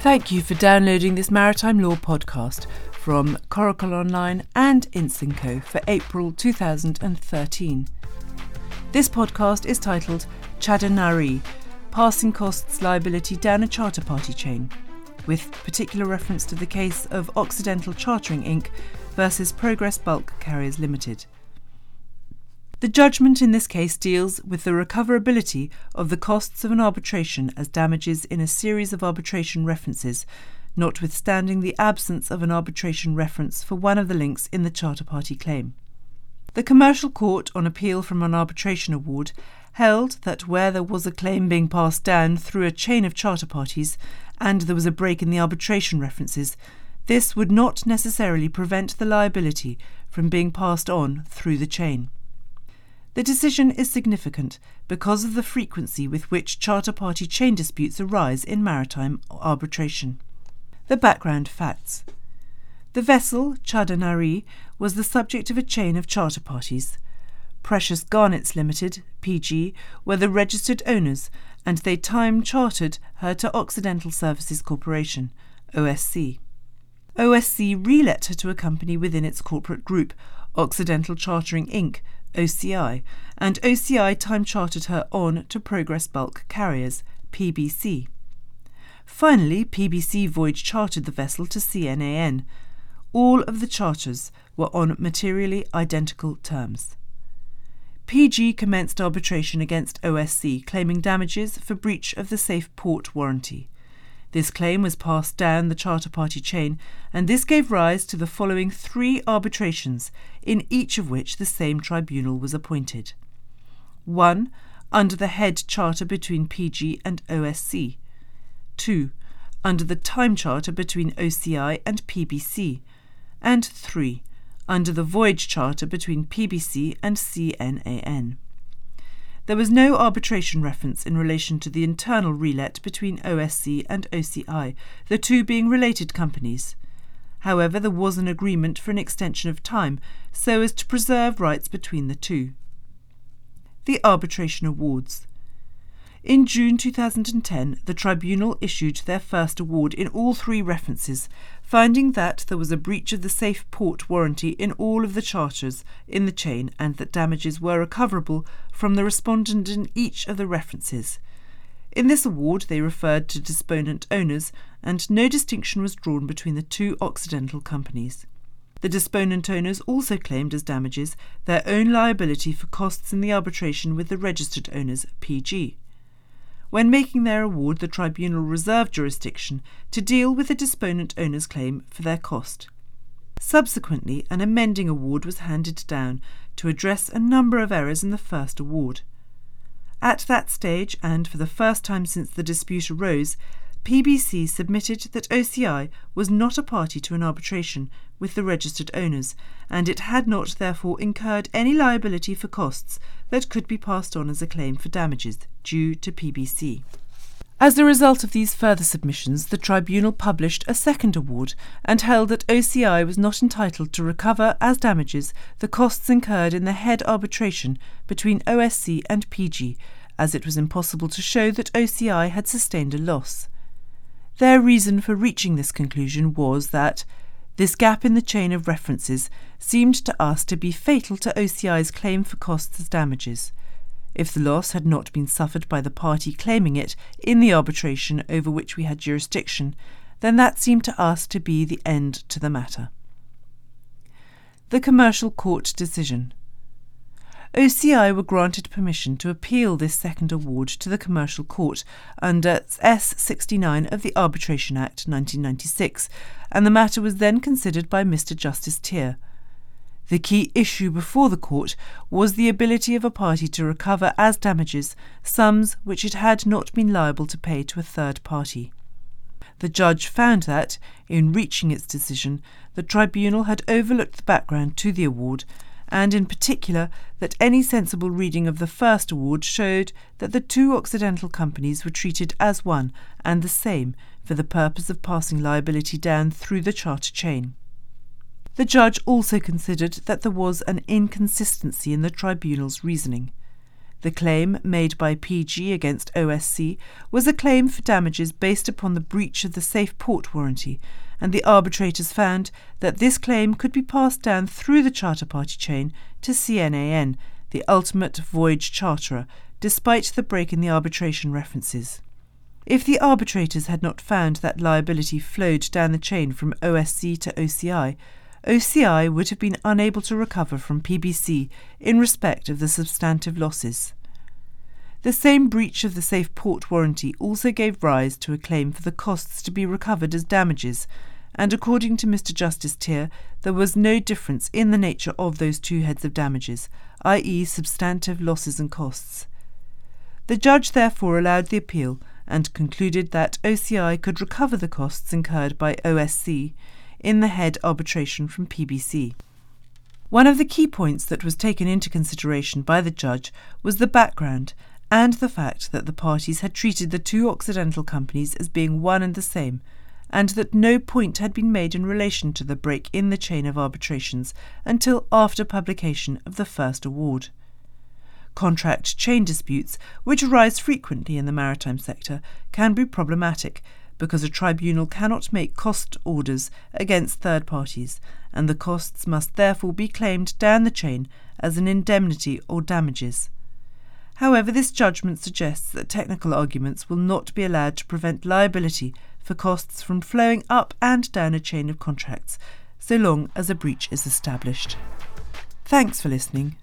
Thank you for downloading this Maritime Law podcast from Coracle Online and Ince & Co for April 2013. This podcast is titled Chada Naree Passing Costs Liability Down a Charter Party Chain, with particular reference to the case of Occidental Chartering Inc. versus Progress Bulk Carriers Limited. The judgment in this case deals with the recoverability of the costs of an arbitration as damages in a series of arbitration references, notwithstanding the absence of an arbitration reference for one of the links in the Charter Party claim. The Commercial Court, on appeal from an arbitration award, held that where there was a claim being passed down through a chain of charter parties and there was a break in the arbitration references, this would not necessarily prevent the liability from being passed on through the chain. The decision is significant because of the frequency with which charter party chain disputes arise in maritime arbitration. The background facts. The vessel, Chada Naree, was the subject of a chain of charter parties. Precious Garnets Limited, PG, were the registered owners, and they time chartered her to Occidental Services Corporation, OSC. OSC relet her to a company within its corporate group, Occidental Chartering Inc., OCI, and OCI time chartered her on to Progress Bulk Carriers, PBC. Finally, PBC voyage chartered the vessel to CNAN. All of the charters were on materially identical terms. PG commenced arbitration against OSC, claiming damages for breach of the Safe Port warranty. This claim was passed down the charter party chain, and this gave rise to the following three arbitrations, in each of which the same tribunal was appointed. 1. Under the head charter between PG and OSC. 2. Under the time charter between OCI and PBC. And 3. Under the voyage charter between PBC and CNAN. There was no arbitration reference in relation to the internal relet between OSC and OCI, the two being related companies. However, there was an agreement for an extension of time so as to preserve rights between the two. The Arbitration Awards. In June 2010, the Tribunal issued their first award in all three references, finding that there was a breach of the Safe Port warranty in all of the charters in the chain and that damages were recoverable from the respondent in each of the references. In this award, they referred to disponent owners, and no distinction was drawn between the two Occidental companies. The disponent owners also claimed as damages their own liability for costs in the arbitration with the registered owners, PG. When making their award, the tribunal reserved jurisdiction to deal with the disponent owner's claim for their cost. Subsequently, an amending award was handed down to address a number of errors in the first award. At that stage, and for the first time since the dispute arose, PBC submitted that OCI was not a party to an arbitration with the registered owners, and it had not therefore incurred any liability for costs that could be passed on as a claim for damages due to PBC. As a result of these further submissions, the tribunal published a second award and held that OCI was not entitled to recover as damages the costs incurred in the head arbitration between OSC and PG, as it was impossible to show that OCI had sustained a loss. Their reason for reaching this conclusion was that this gap in the chain of references seemed to us to be fatal to OCI's claim for costs as damages. If the loss had not been suffered by the party claiming it in the arbitration over which we had jurisdiction, then that seemed to us to be the end to the matter. The Commercial Court Decision OCI were granted permission to appeal this second award to the Commercial Court under S 69 of the Arbitration Act 1996, and the matter was then considered by Mr. Justice Teare. The key issue before the court was the ability of a party to recover as damages sums which it had not been liable to pay to a third party. The judge found that, in reaching its decision, the tribunal had overlooked the background to the award and in particular that any sensible reading of the first award showed that the two Occidental companies were treated as one and the same for the purpose of passing liability down through the charter chain. The judge also considered that there was an inconsistency in the tribunal's reasoning. The claim made by PG against OSC was a claim for damages based upon the breach of the safe port warranty, and the arbitrators found that this claim could be passed down through the charter party chain to CNAN, the ultimate voyage charterer, despite the break in the arbitration references. If the arbitrators had not found that liability flowed down the chain from OSC to OCI, OCI would have been unable to recover from PBC in respect of the substantive losses. The same breach of the safe port warranty also gave rise to a claim for the costs to be recovered as damages, and according to Mr. Justice Teare, there was no difference in the nature of those two heads of damages, i.e., substantive losses and costs. The judge therefore allowed the appeal and concluded that OCI could recover the costs incurred by OSC in the head arbitration from PBC. One of the key points that was taken into consideration by the judge was the background and the fact that the parties had treated the two Occidental companies as being one and the same, and that no point had been made in relation to the break in the chain of arbitrations until after publication of the first award. Contract chain disputes, which arise frequently in the maritime sector, can be problematic because a tribunal cannot make cost orders against third parties, and the costs must therefore be claimed down the chain as an indemnity or damages. However, this judgment suggests that technical arguments will not be allowed to prevent liability for costs from flowing up and down a chain of contracts, so long as a breach is established. Thanks for listening.